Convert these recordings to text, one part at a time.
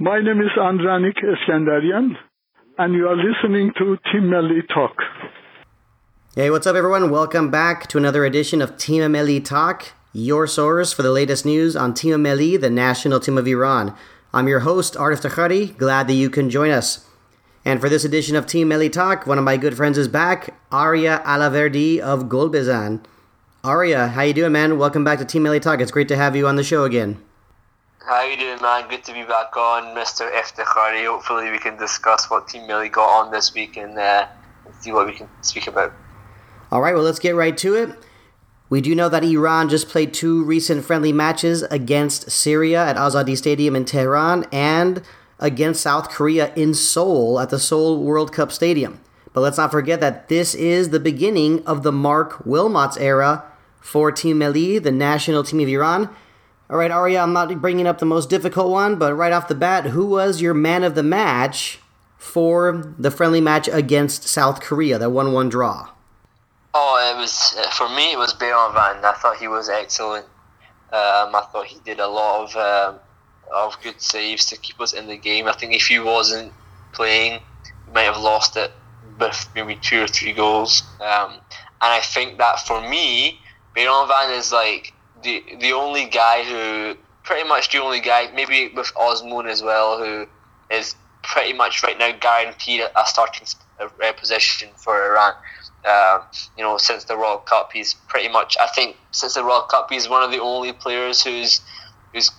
My name is Andranik Eskandarian, and you are listening to Team Melli Talk. Hey, what's up, everyone? Welcome back to another edition of Team Melli Talk, your source for the latest news on Team Melli, the national team of Iran. I'm your host, Arif Takhari. Glad that you can join us. And for this edition of Team Melli Talk, one of my good friends is back, Arya Alaverdi of Golbezan. Arya, how you doing, man? Welcome back to Team Melli Talk. It's great to have you on the show again. How you doing, man? Good to be back on, Mr. Iftikhari. Hopefully, we can discuss what Team Melli got on this week and, uh, see what we can speak about. All right, well, let's get right to it. We do know that Iran just played two recent friendly matches against Syria at Azadi Stadium in Tehran and against South Korea in Seoul at the Seoul World Cup Stadium. But let's not forget that this is the beginning of the Mark Wilmots era for Team Melli, the national team of Iran. All right, Arya, I'm not bringing up the most difficult one, but right off the bat, who was your man of the match for the friendly match against South Korea, that 1 1 draw? Oh, it was uh, for me. It was Beiranvand. I thought he was excellent. Um, I thought he did a lot of um, of good saves to keep us in the game. I think if he wasn't playing, we might have lost it with maybe two or three goals. Um, and I think that for me, Beiranvand is like the the only guy who pretty much the only guy, maybe with Azmoun as well, who is pretty much right now guaranteed a starting position for Iran. Uh, you know, since the World Cup, he's pretty much. I think since the World Cup, he's one of the only players who's who's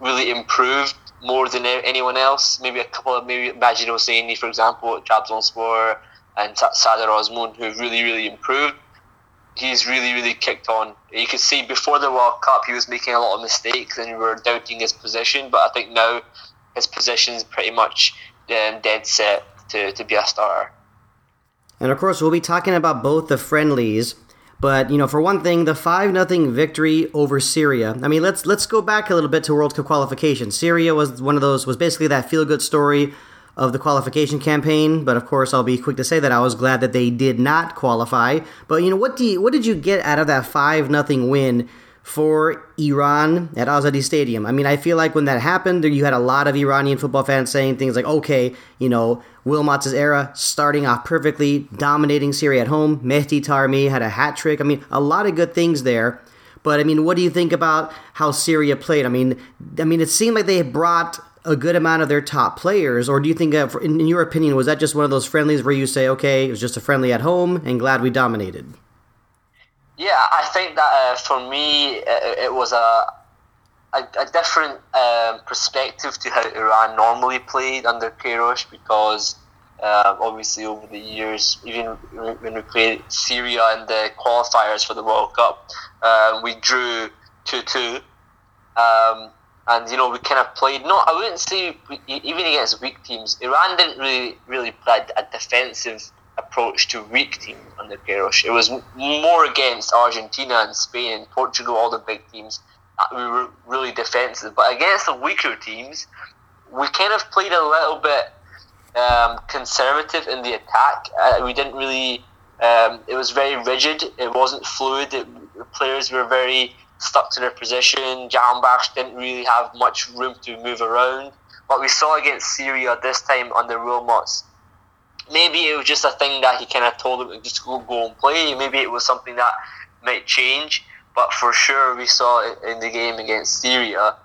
really improved more than anyone else. Maybe a couple of maybe Majid Hosseini, for example, at Trabzonspor, and Sardar Azmoun, who've really really improved he's really, really kicked on. You could see before the World Cup he was making a lot of mistakes and we were doubting his position, but I think now his position is pretty much um, dead set to, to be a starter. And of course, we'll be talking about both the friendlies. But you know, for one thing, the five nothing victory over Syria. I mean, let's let's go back a little bit to World Cup qualification. Syria was one of those was basically that feel good story of the qualification campaign, but of course I'll be quick to say that I was glad that they did not qualify. But you know what do you, what did you get out of that 5 nothing win for Iran at Azadi Stadium? I mean, I feel like when that happened, you had a lot of Iranian football fans saying things like, "Okay, you know, Wilmots' era starting off perfectly, dominating Syria at home. Mehdi Taremi had a hat trick. I mean, a lot of good things there." But I mean, what do you think about how Syria played? I mean, I mean, it seemed like they brought a good amount of their top players, or do you think, that, in your opinion, was that just one of those friendlies where you say, okay, it was just a friendly at home, and glad we dominated? Yeah, I think that uh, for me, it, it was a a, a different um, perspective to how Iran normally played under Queiroz because um, obviously over the years, even when we played Syria in the qualifiers for the World Cup, uh, we drew 2 2. Um, and you know we kind of played. No, I wouldn't say even against weak teams. Iran didn't really really play a defensive approach to weak teams under Queiroz. It was more against Argentina and Spain and Portugal, all the big teams. We were really defensive, but against the weaker teams, we kind of played a little bit um, conservative in the attack. Uh, we didn't really. Um, it was very rigid. It wasn't fluid. It, the players were very stuck to their position. Jahanbakhsh didn't really have much room to move around. What we saw against Syria this time under Wilmots, maybe it was just a thing that he kind of told them to just go, go and play. Maybe it was something that might change. But for sure, we saw in the game against Syria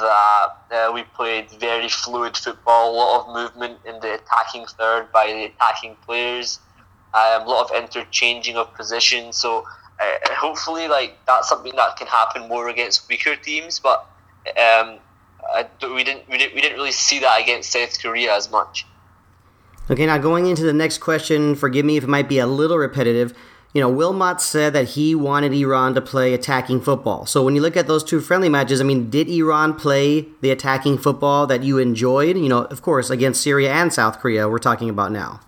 that uh, we played very fluid football, a lot of movement in the attacking third by the attacking players, um, a lot of interchanging of positions. So uh, hopefully, like that's something that can happen more against weaker teams. But um, I, we didn't we didn't we didn't really see that against South Korea as much. Okay, now going into the next question, forgive me if it might be a little repetitive. You know, Wilmot said that he wanted Iran to play attacking football. So when you look at those two friendly matches, I mean, did Iran play the attacking football that you enjoyed? You know, of course, against Syria and South Korea, we're talking about now.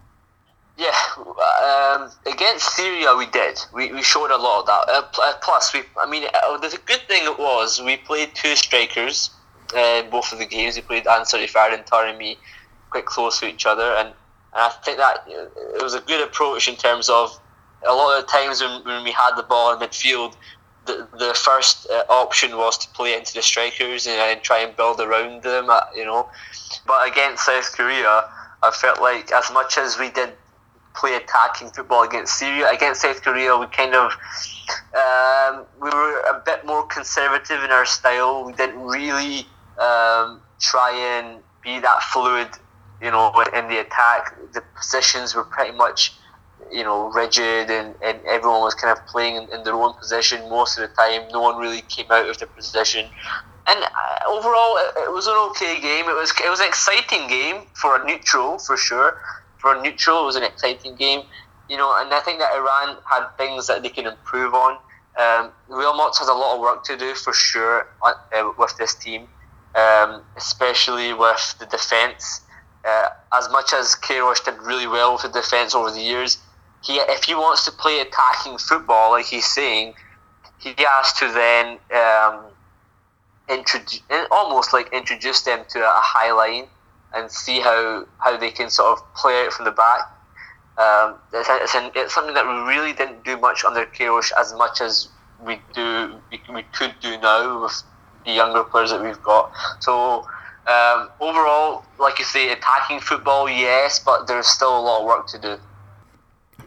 Um, against Syria we did. We, we showed a lot of that. Uh, uh plus, we I mean, uh, the good thing it was we played two strikers in both of the games. We played Ansarifard and Taremi quite close to each other, and, and I think that it was a good approach in terms of a lot of times when, when we had the ball in midfield, the, the first uh, option was to play into the strikers and, and try and build around them, uh, you know. But against South Korea, I felt like as much as we did play attacking football against Syria, against South Korea, we kind of um, we were a bit more conservative in our style. We didn't really um, try and be that fluid, you know, in the attack. The positions were pretty much you know, rigid and, and everyone was kind of playing in, in, their own position most of the time. No one really came out of their position. And uh, overall, it, it, was an okay game. It was it was an exciting game for a neutral, for sure. For neutral, it was an exciting game. You know, and I think that Iran had things that they can improve on. Um, Wilmots has a lot of work to do for sure uh, with this team, um, especially with the defence. Uh, as much as Queiroz did really well with the defence over the years, he if he wants to play attacking football like he's saying, he has to then um, introduce almost like introduce them to a high line and see how how they can sort of play out from the back. Um, it's, it's, an, it's, something that we really didn't do much under Queiroz as much as we do we, we could do now with the younger players that we've got. So um, overall, like you say, attacking football, yes, but there's still a lot of work to do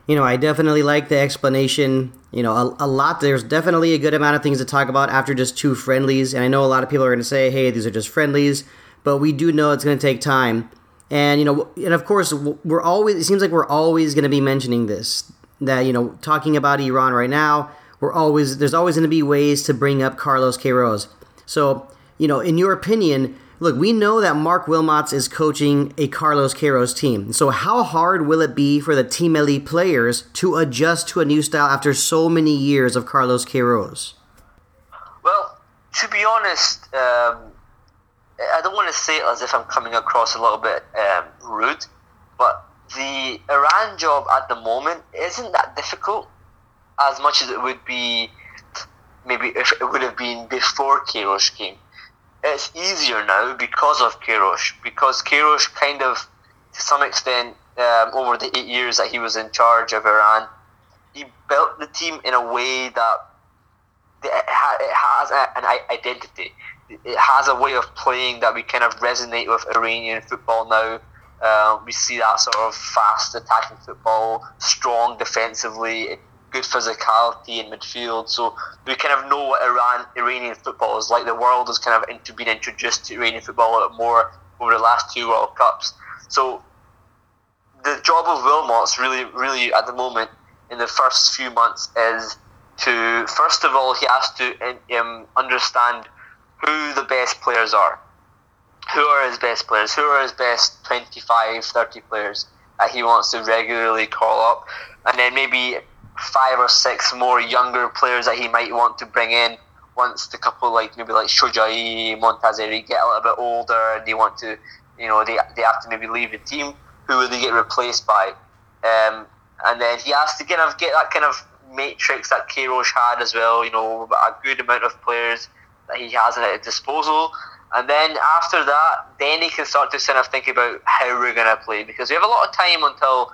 you know, I definitely like the explanation. You know, a, a, lot. There's definitely a good amount of things to talk about after just two friendlies. And I know a lot of people are going to say, "Hey, these are just friendlies," but we do know it's going to take time. And you know, and of course, we're always. It seems like we're always going to be mentioning this. That you know, talking about Iran right now, we're always there's always going to be ways to bring up Carlos Queiroz. So, you know, in your opinion, look, we know that Mark Wilmots is coaching a Carlos Queiroz team. So how hard will it be for the Team Melli players to adjust to a new style after so many years of Carlos Queiroz? Well, to be honest, um, I don't want to say it as if I'm coming across a little bit um, rude, but the Iran job at the moment isn't that difficult as much as it would be maybe if it would have been before Queiroz came it's easier now because of Queiroz, because Queiroz kind of, to some extent, um, over the eight years that he was in charge of Iran, he built the team in a way that it has an identity. It has a way of playing that we kind of resonate with Iranian football now. Uh, we see that sort of fast attacking football, strong defensively good physicality in midfield. So we kind of know what Iran Iranian football is like. The world has kind of into, been introduced to Iranian football a lot more over the last two World Cups. So the job of Wilmots really, really at the moment in the first few months is to first of all he has to um, understand who the best players are. Who are his best players? Who are his best 25, 30 players that he wants to regularly call up? And then maybe five or six more younger players that he might want to bring in once the couple like maybe like Shojai, Montazeri get a little bit older and they want to, you know, they, they have to maybe leave the team. Who will they get replaced by? Um, and then he has to kind of get that kind of matrix that Queiroz had as well. You know, a good amount of players that he has at his disposal. And then after that, then he can start to kind of think about how we're going to play because we have a lot of time until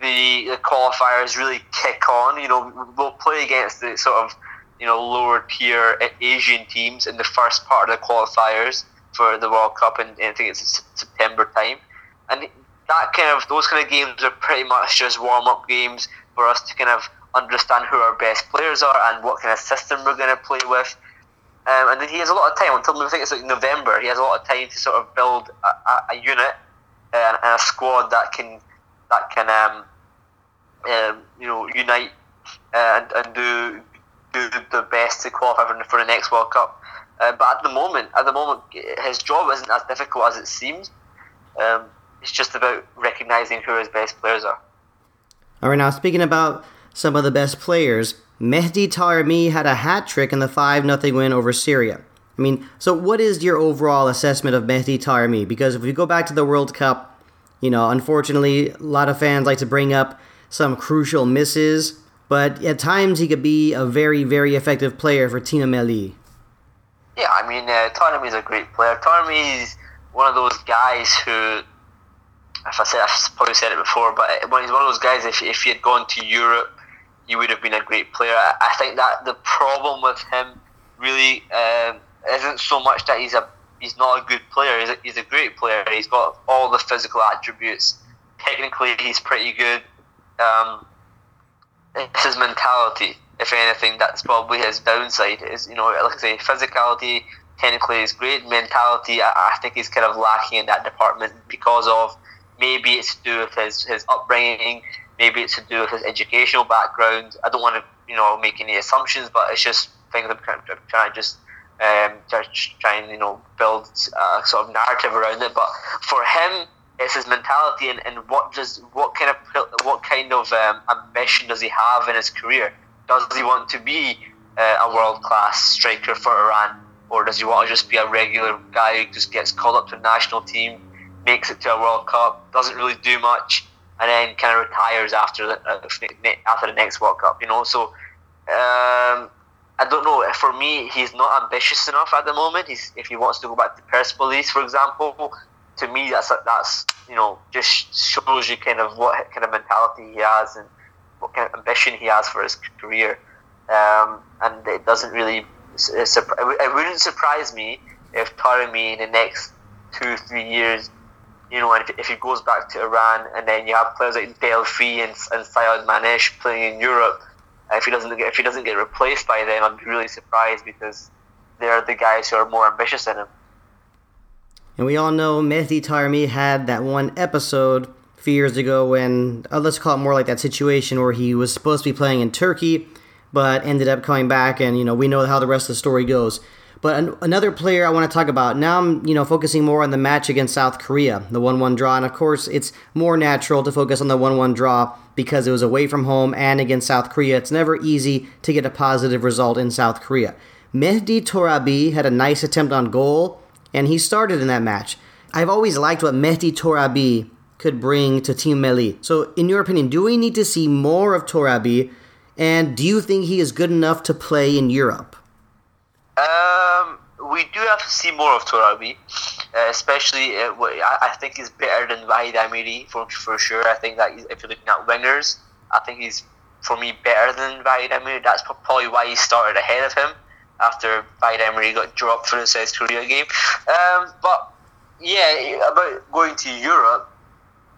the, the qualifiers really kick on. You know, we'll play against the sort of you know lower tier Asian teams in the first part of the qualifiers for the World Cup, and, I think it's September time, and that kind of those kind of games are pretty much just warm up games for us to kind of understand who our best players are and what kind of system we're going to play with. Um, and then he has a lot of time until I think it's like November. He has a lot of time to sort of build a, a, a unit and, and, a squad that can that can um, um, you know unite uh, and, and do do the best to qualify for, for the next World Cup. Uh, but at the moment, at the moment, his job isn't as difficult as it seems. Um, it's just about recognizing who his best players are. All right, now speaking about some of the best players, Mehdi Taremi had a hat trick in the 5 0 win over Syria. I mean, so what is your overall assessment of Mehdi Taremi? Because if we go back to the World Cup, you know, unfortunately, a lot of fans like to bring up some crucial misses, but at times he could be a very, very effective player for Team Melli. Yeah, I mean, uh, Taremi is a great player. Taremi is one of those guys who, if I said, I've probably said it before, but he's one of those guys. If if he had gone to Europe, he would have been a great player. I, I think that the problem with him really um, isn't so much that he's a he's not a good player. He's a, he's a great player. He's got all the physical attributes. Technically, he's pretty good. Um, it's his mentality. If anything, that's probably his downside. Is you know, like I say, physicality technically is great. Mentality, I, I think he's kind of lacking in that department because of maybe it's to do with his, his upbringing, maybe it's to do with his educational background. I don't want to you know make any assumptions, but it's just things I'm trying to just um, try and you know build a sort of narrative around it. But for him, it's his mentality and, and what does what kind of what kind of um, ambition does he have in his career? Does he want to be uh, a world class striker for Iran, or does he want to just be a regular guy who just gets called up to the national team, makes it to a World Cup, doesn't really do much, and then kind of retires after the uh, after the next World Cup? You know, so. Um, I don't know. For me, he's not ambitious enough at the moment. He's, if he wants to go back to Persepolis, for example, to me, that's that's you know just shows you kind of what kind of mentality he has and what kind of ambition he has for his career. Um, and it doesn't really. It wouldn't surprise me if Taremi in the next two three years, you know, if, he goes back to Iran and then you have players like Delphi and, and Sayyadmanesh playing in Europe if he doesn't get if he doesn't get replaced by them, I'd be really surprised because they're the guys who are more ambitious than him. And we all know Mehdi Taremi had that one episode a few years ago when uh, let's call it more like that situation where he was supposed to be playing in Turkey, but ended up coming back, and you know we know how the rest of the story goes. But an- another player I want to talk about now, I'm you know focusing more on the match against South Korea, the one-one draw, and of course it's more natural to focus on the one-one draw because it was away from home and against South Korea. It's never easy to get a positive result in South Korea. Mehdi Torabi had a nice attempt on goal, and he started in that match. I've always liked what Mehdi Torabi could bring to Team Melli. So, in your opinion, do we need to see more of Torabi, and do you think he is good enough to play in Europe? We do have to see more of Torabi, uh, especially uh, I, think he's better than Vahid Amiri for for sure. I think that if you're looking at wingers, I think he's for me better than Vahid Amiri. That's probably why he started ahead of him after Vahid Amiri got dropped for the South Korea game. Um, but yeah, about going to Europe.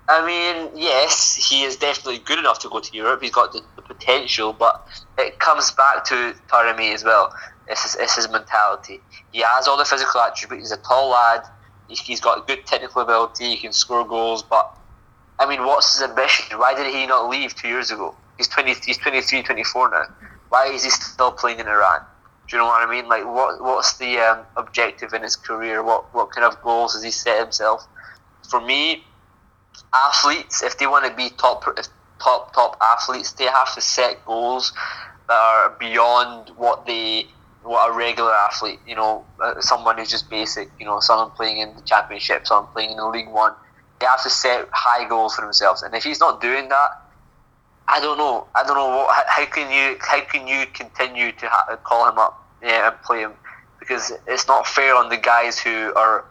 I mean, yes, he is definitely good enough to go to Europe. He's got the, the potential, but it comes back to Taremi as well. It's his, it's his mentality. He has all the physical attributes. He's a tall lad. He's got good technical ability. He can score goals. But I mean, what's his ambition? Why did he not leave two years ago? He's 20, he's 23, 24 now. Why is he still playing in Iran? Do you know what I mean? Like, what what's the um, objective in his career? What what kind of goals has he set himself? For me, athletes, if they want to be top top top athletes, they have to set goals that are beyond what they what a regular athlete, you know, uh, someone who's just basic, you know, someone playing in the championship, someone playing in the League One, they have to set high goals for themselves. And if he's not doing that, I don't know. I don't know what, how can you how can you continue to ha- call him up yeah, and play him because it's not fair on the guys who are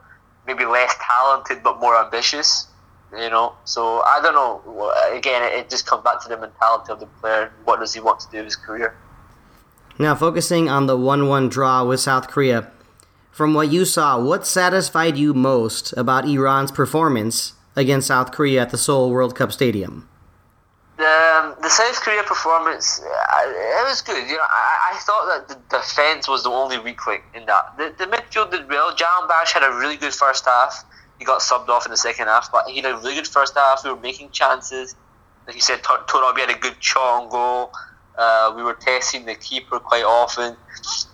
maybe less talented but more ambitious. You know, so I don't know. Again, it just comes back to the mentality of the player. What does he want to do in his career? Now, focusing on the 1 1 draw with South Korea, from what you saw, what satisfied you most about Iran's performance against South Korea at the Seoul World Cup Stadium? Um, the South Korea performance, uh, it was good. You know, I, I thought that the defense was the only weak link in that. The, the midfield did well. Jahanbakhsh had a really good first half. He got subbed off in the second half, but he had a really good first half. We were making chances. Like you said, Torabi had a good shot on goal. Uh, we were testing the keeper quite often.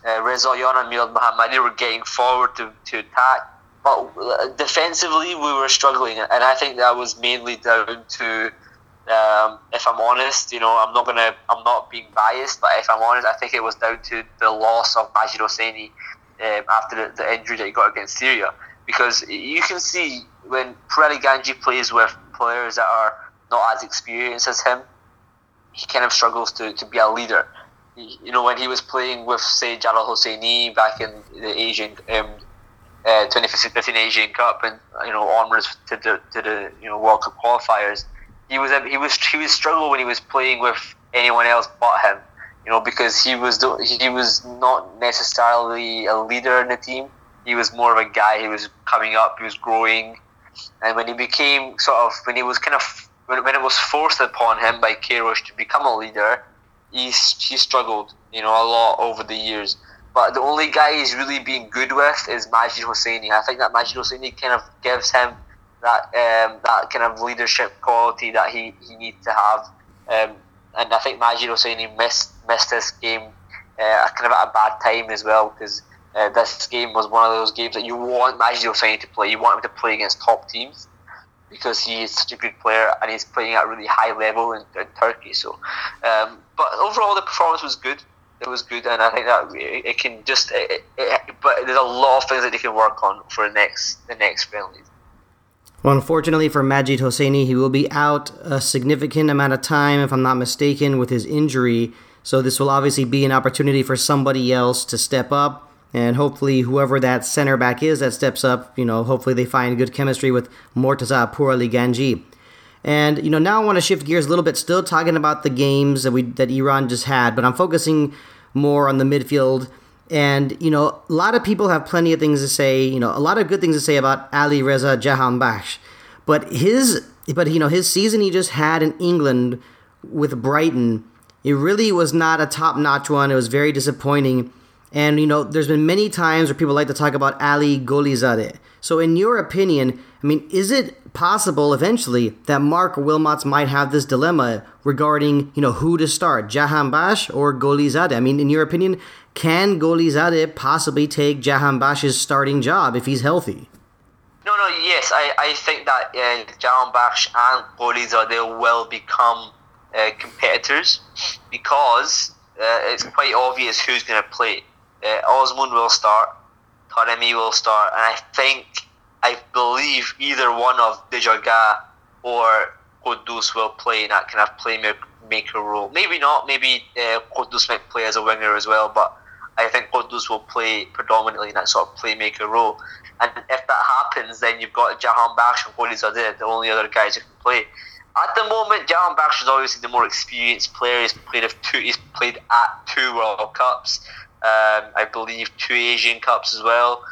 Uh, Rezaian and Milad Mohammadi were getting forward to, to attack. But uh, defensively, we were struggling. And I think that was mainly down to, um, if I'm honest, you know, I'm not going to, I'm not being biased, but if I'm honest, I think it was down to the loss of Majid Hosseini um, after the, the, injury that he got against Syria. Because you can see when Pouraliganji plays with players that are not as experienced as him, he kind of struggles to, to be a leader. You know, when he was playing with, say, Jalal Hosseini back in the Asian um, uh, 2015 Asian Cup and you know onwards to the to the you know World Cup qualifiers, he was he was he was struggle when he was playing with anyone else but him. You know, because he was he was not necessarily a leader in the team. He was more of a guy. He was coming up. He was growing, and when he became sort of when he was kind of when, when it was forced upon him by Queiroz to become a leader, he he struggled. You know, a lot over the years. But the only guy he's really been good with is Majid Hosseini. I think that Majid Hosseini kind of gives him that um, that kind of leadership quality that he, he needs to have. Um, and I think Majid Hosseini missed missed this game uh, kind of at a bad time as well because uh, this game was one of those games that you want Majid Hosseini to play. You want him to play against top teams because he is such a good player and he's playing at a really high level in, in Turkey. So, um, but overall the performance was good. It was good, and I think that it, it can just. It, it, but there's a lot of things that they can work on for the next the next friendlies. Well, unfortunately for Majid Hosseini, he will be out a significant amount of time, if I'm not mistaken, with his injury. So this will obviously be an opportunity for somebody else to step up. And hopefully, whoever that center back is that steps up, you know, hopefully they find good chemistry with Mortaza Pouraliganji. And you know, now I want to shift gears a little bit, still talking about the games that we that Iran just had, but I'm focusing more on the midfield and, you know, a lot of people have plenty of things to say, you know, a lot of good things to say about Ali Reza Jahanbakhsh. But his but you know, his season he just had in England with Brighton, it really was not a top-notch one. It was very disappointing. And you know, there's been many times where people like to talk about Ali Golizadeh. So in your opinion, I mean, is it possible eventually that Mark Wilmots might have this dilemma regarding, you know, who to start, Jahanbakhsh or Golizadeh? I mean, in your opinion, can Golizadeh possibly take Jahanbakhsh's starting job if he's healthy? No, no, yes, I, I think that uh, Jahanbakhsh and Golizadeh will become uh, competitors because uh, it's quite obvious who's going to play. Uh, Azmoun will start, Taremi will start, and I think, I believe either one of Dejagah or Ghoddos will play in that kind of playmaker role. Maybe not, maybe uh, Ghoddos might play as a winger as well, but I think Ghoddos will play predominantly in that sort of playmaker role. And if that happens, then you've got Jahan Jahanbakhsh and Golizadeh, the only other guys who can play. At the moment, Jahanbakhsh is obviously the more experienced player. He's played two. He's played at two World Cups. Um, I believe two Asian Cups as well.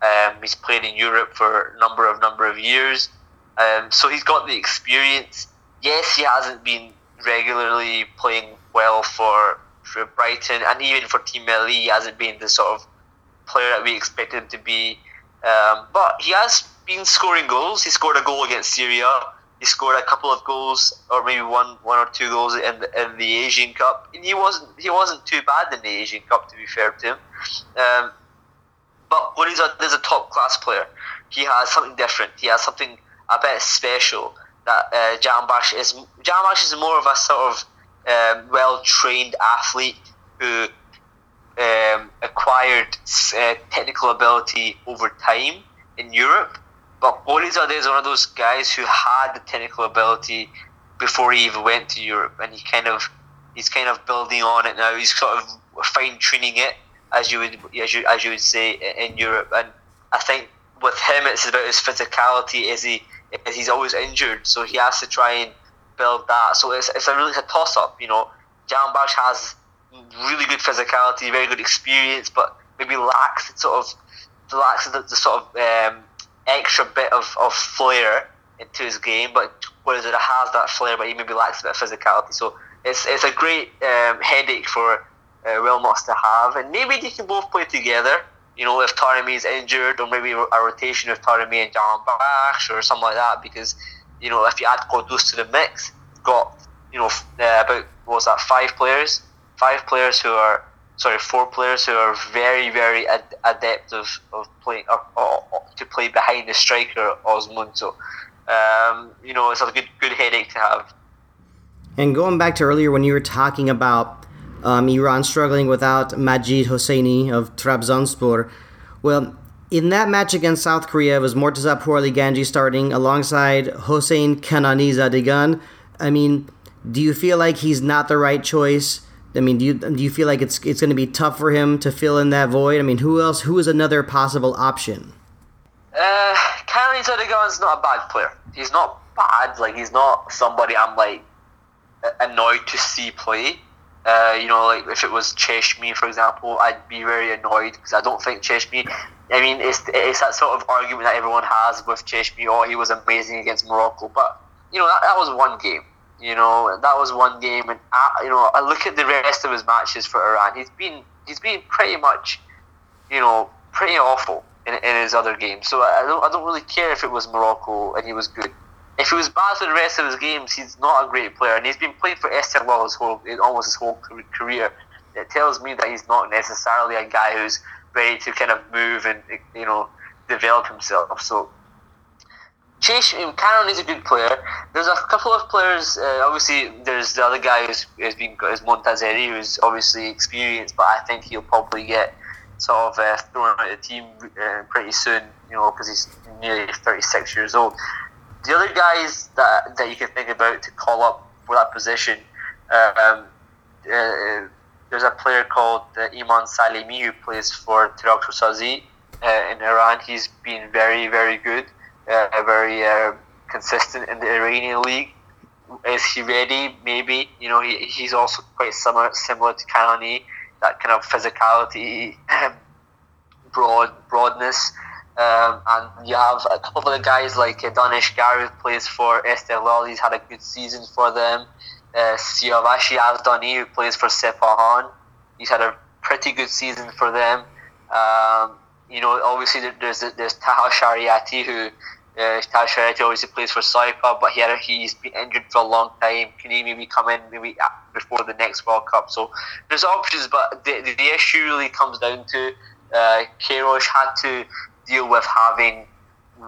Um, he's played in Europe for a number of number of years, um, so he's got the experience. Yes, he hasn't been regularly playing well for for Brighton and even for Team Melli, he hasn't been the sort of player that we expected him to be. Um, but he has been scoring goals. He scored a goal against Syria. He scored a couple of goals, or maybe one, one or two goals in the, in the Asian Cup. And he wasn't he wasn't too bad in the Asian Cup, to be fair to him. Um, but when he's a, there's a top class player, he has something different. He has something a bit special that uh, is. Jahanbakhsh is more of a sort of um, well trained athlete who um, acquired uh, technical ability over time in Europe. But Golizadeh is one of those guys who had the technical ability before he even went to Europe, and he kind of he's kind of building on it now. He's sort of fine tuning it, as you would as you as you would say in Europe. And I think with him, it's about his physicality. Is he? Is he's always injured, so he has to try and build that. So it's, it's a really a toss up. You know, Jahanbakhsh has really good physicality, very good experience, but maybe lacks sort of lacks the, the sort of um, extra bit of, of flair into his game. But whereas it has that flair, but he maybe lacks a bit of physicality. So it's it's a great um, headache for uh, Wilmots to have, and maybe they can both play together. You know, if Taremi is injured, or maybe a rotation of Taremi and Jahanbakhsh or something like that, because you know, if you add Ghoddos to the mix, got you know uh, about what was that five players, five players who are sorry four players who are very very ad- adept of, of playing to play behind the striker Azmoun. So um, you know it's a good good headache to have. And going back to earlier when you were talking about um, Iran struggling without Majid Hosseini of Trabzonspor, well, in that match against South Korea, it was Mortaza Pouraliganji starting alongside Hossein Kananizadegan. I mean, do you feel like he's not the right choice? I mean, do you do you feel like it's it's going to be tough for him to fill in that void? I mean, who else? Who is another possible option? Uh, Kananizadegan is not a bad player. He's not bad. Like he's not somebody I'm like annoyed to see play. Uh, you know, like if it was Cheshmi, for example, I'd be very annoyed because I don't think Cheshmi. I mean, it's it's that sort of argument that everyone has with Cheshmi. Oh, he was amazing against Morocco, but you know that, that was one game. You know that was one game, and I, you know I look at the rest of his matches for Iran. He's been he's been pretty much, you know, pretty awful in, in his other games. So I don't I don't really care if it was Morocco and he was good if he was bad for the rest of his games, he's not a great player, and he's been playing for Esteghlal his whole, almost his whole career. It tells me that he's not necessarily a guy who's ready to kind of move and you know develop himself. So Chase Cameron is a good player. There's a couple of players. Uh, obviously, there's the other guy who's, who's been is Montazeri, who's obviously experienced, but I think he'll probably get sort of uh, thrown out of the team uh, pretty soon. You know, because he's nearly 36 years old the other guys that that you can think about to call up for that position, um, uh, there's a player called uh, Iman Salimi who plays for Tirak Sazi uh, in Iran. He's been very very good, uh, very uh, consistent in the Iranian league. Is he ready? Maybe you know he, he's also quite similar similar to Kanani, that kind of physicality, broad broadness. Um, and you have a couple of the guys like uh, Danish who plays for Esteghlal. He's had a good season for them. Uh, Siavash Yazdani who plays for Sepahan. He's had a pretty good season for them. Um, you know, obviously there's there's Taha Shariati who uh, Taha Shariati obviously plays for Saipa, but he he's been injured for a long time. Can he maybe come in maybe before the next World Cup? So there's options, but the, the, issue really comes down to uh, Queiroz had to deal with having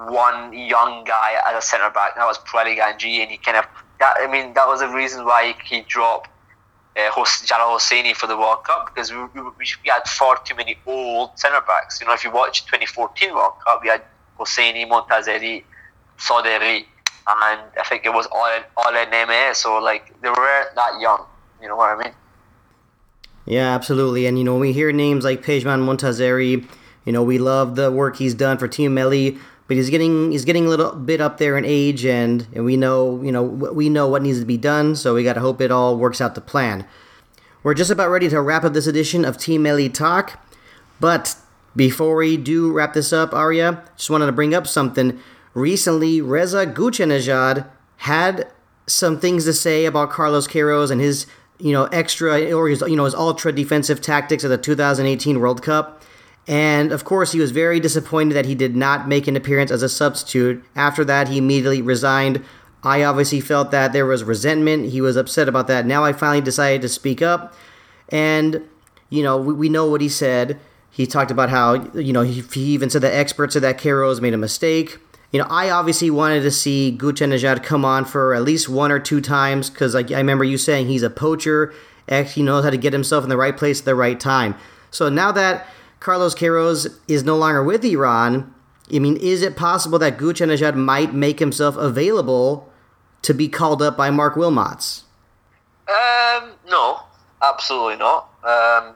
one young guy as a centre back. That was Pouraliganji, and he kind of that. I mean, that was the reason why he dropped uh, Jalal Hosseini for the World Cup because we, we, we had far too many old centre backs. You know, if you watch 2014 World Cup, we had Hosseini, Montazeri, Soderi, and I think it was all all Neme. So like they weren't that young. You know what I mean? Yeah, absolutely. And you know, we hear names like Pejman Montazeri you know, we love the work he's done for Team Melli, but he's getting he's getting a little bit up there in age, and and we know you know we know what needs to be done. So we got to hope it all works out to plan. We're just about ready to wrap up this edition of Team Melli Talk, but before we do wrap this up, Arya, just wanted to bring up something. Recently, Reza Ghoochannejhad had some things to say about Carlos Queiroz and his you know extra or his you know his ultra defensive tactics at the 2018 World Cup. And of course, he was very disappointed that he did not make an appearance as a substitute. After that, he immediately resigned. I obviously felt that there was resentment. He was upset about that. Now I finally decided to speak up. And, you know, we, we know what he said. He talked about how, you know, he, he even said that experts said that Queiroz made a mistake. You know, I obviously wanted to see Ghoochannejhad come on for at least one or two times because I remember you saying he's a poacher. He knows how to get himself in the right place at the right time. So now that Carlos Queiroz is no longer with Iran, I mean, is it possible that Ghoochannejhad might make himself available to be called up by Mark Wilmots? Um, no, absolutely not. Um,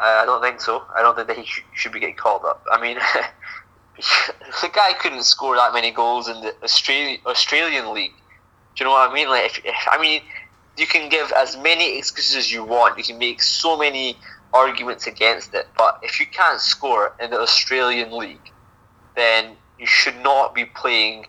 I don't think so. I don't think that he sh- should be getting called up. I mean, the guy couldn't score that many goals in the Australian Australian league. Do you know what I mean? Like, if, if, I mean, you can give as many excuses as you want. You can make so many arguments against it, but if you can't score in the Australian League, then you should not be playing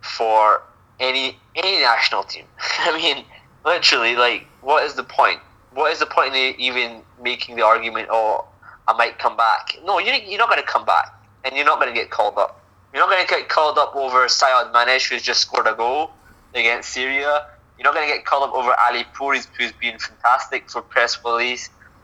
for any any national team. I mean, literally, like, what is the point? What is the point in even making the argument? Oh, I might come back. No, you you're not going to come back, and you're not going to get called up. You're not going to get called up over Sayyadmanesh, who's just scored a goal against Syria. You're not going to get called up over Ali Pourri, who's been fantastic for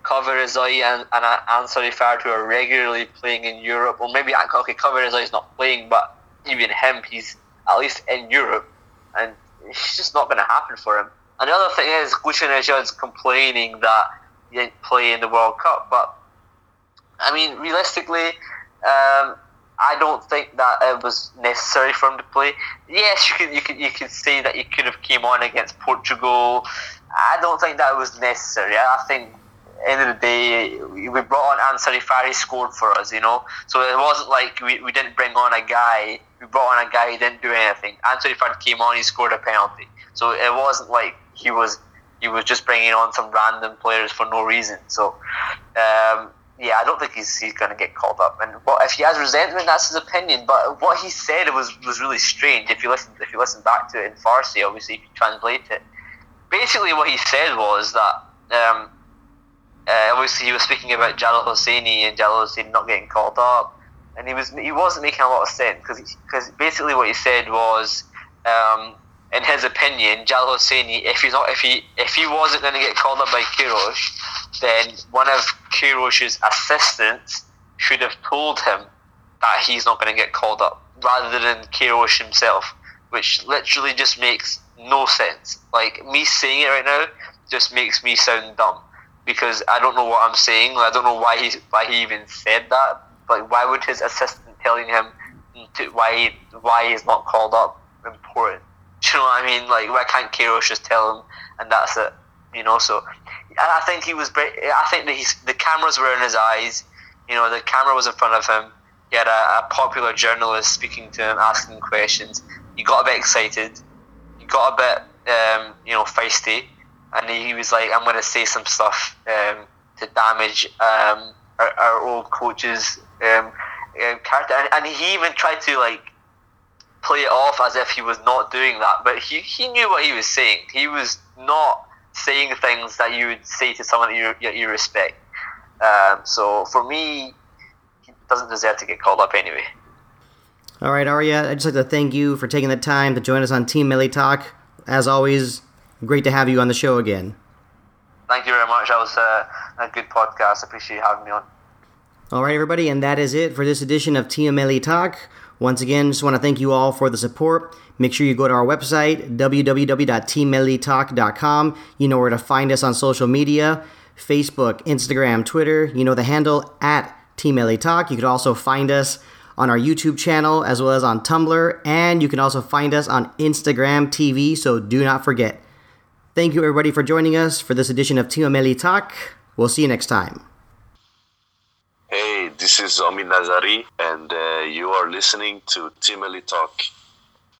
Persepolis. Kaveh Rezaei and, and Ansari Farhatu are regularly playing in Europe. Or maybe, okay, Kaveh Rezaei is not playing, but even him, he's at least in Europe. And it's just not going to happen for him. And the other thing is, Ghoochannejhad is complaining that he didn't play in the World Cup. But, I mean, realistically, um, I don't think that it was necessary for him to play. Yes, you could you could you could say that he could have came on against Portugal. I don't think that was necessary. I think end of the day, we brought on Ansari Fari scored for us, you know. So it wasn't like we, we didn't bring on a guy. We brought on a guy who didn't do anything. Ansari Fari came on, he scored a penalty. So it wasn't like he was he was just bringing on some random players for no reason. So, um, yeah, I don't think he's, he's going to get called up. And what if he has resentment? That's his opinion. But what he said was was really strange. If you listen if you listen back to it in Farsi, obviously, if you translate it, basically what he said was that. Um, uh, obviously, he was speaking about Jalal Hosseini and Jalal Hosseini not getting called up, and he was he wasn't making a lot of sense because because basically what he said was um, in his opinion, Jalal Hosseini, if he's not, if he, if he wasn't going to get called up by Queiroz, then one of Queiroz's assistants should have told him that he's not going to get called up, rather than Queiroz himself, which literally just makes no sense. Like me saying it right now just makes me sound dumb because I don't know what I'm saying. I don't know why he why he even said that. Like, why would his assistant telling him to, why why he's not called up important? Do you know what I mean? Like, why can't Queiroz just tell him and that's it? You know, so I think he was. I think that he's, the cameras were in his eyes. You know, the camera was in front of him. He had a, a popular journalist speaking to him, asking questions. He got a bit excited. He got a bit, um, you know, feisty, and he, was like, "I'm going to say some stuff um, to damage um, our, our, old coach's um, um, character." And, and he even tried to like play it off as if he was not doing that, but he, he knew what he was saying. He was not saying things that you would say to someone that you, you respect. Um, so for me, he doesn't deserve to get called up anyway. All right, Arya, I'd just like to thank you for taking the time to join us on Team Melli Talk. As always, great to have you on the show again. Thank you very much. That was a, a good podcast. Appreciate you having me on. All right, everybody, and that is it for this edition of Team Melli Talk. Once again, just want to thank you all for the support. Make sure you go to our website, www.teammelitalk.com. You know where to find us on social media Facebook, Instagram, Twitter. You know the handle at Team Talk. You can also find us on our YouTube channel as well as on Tumblr, and you can also find us on Instagram TV, so do not forget. Thank you, everybody, for joining us for this edition of Team Talk. We'll see you next time. Hey, this is Omi Nazari, and uh, you are listening to Team Melli Talk.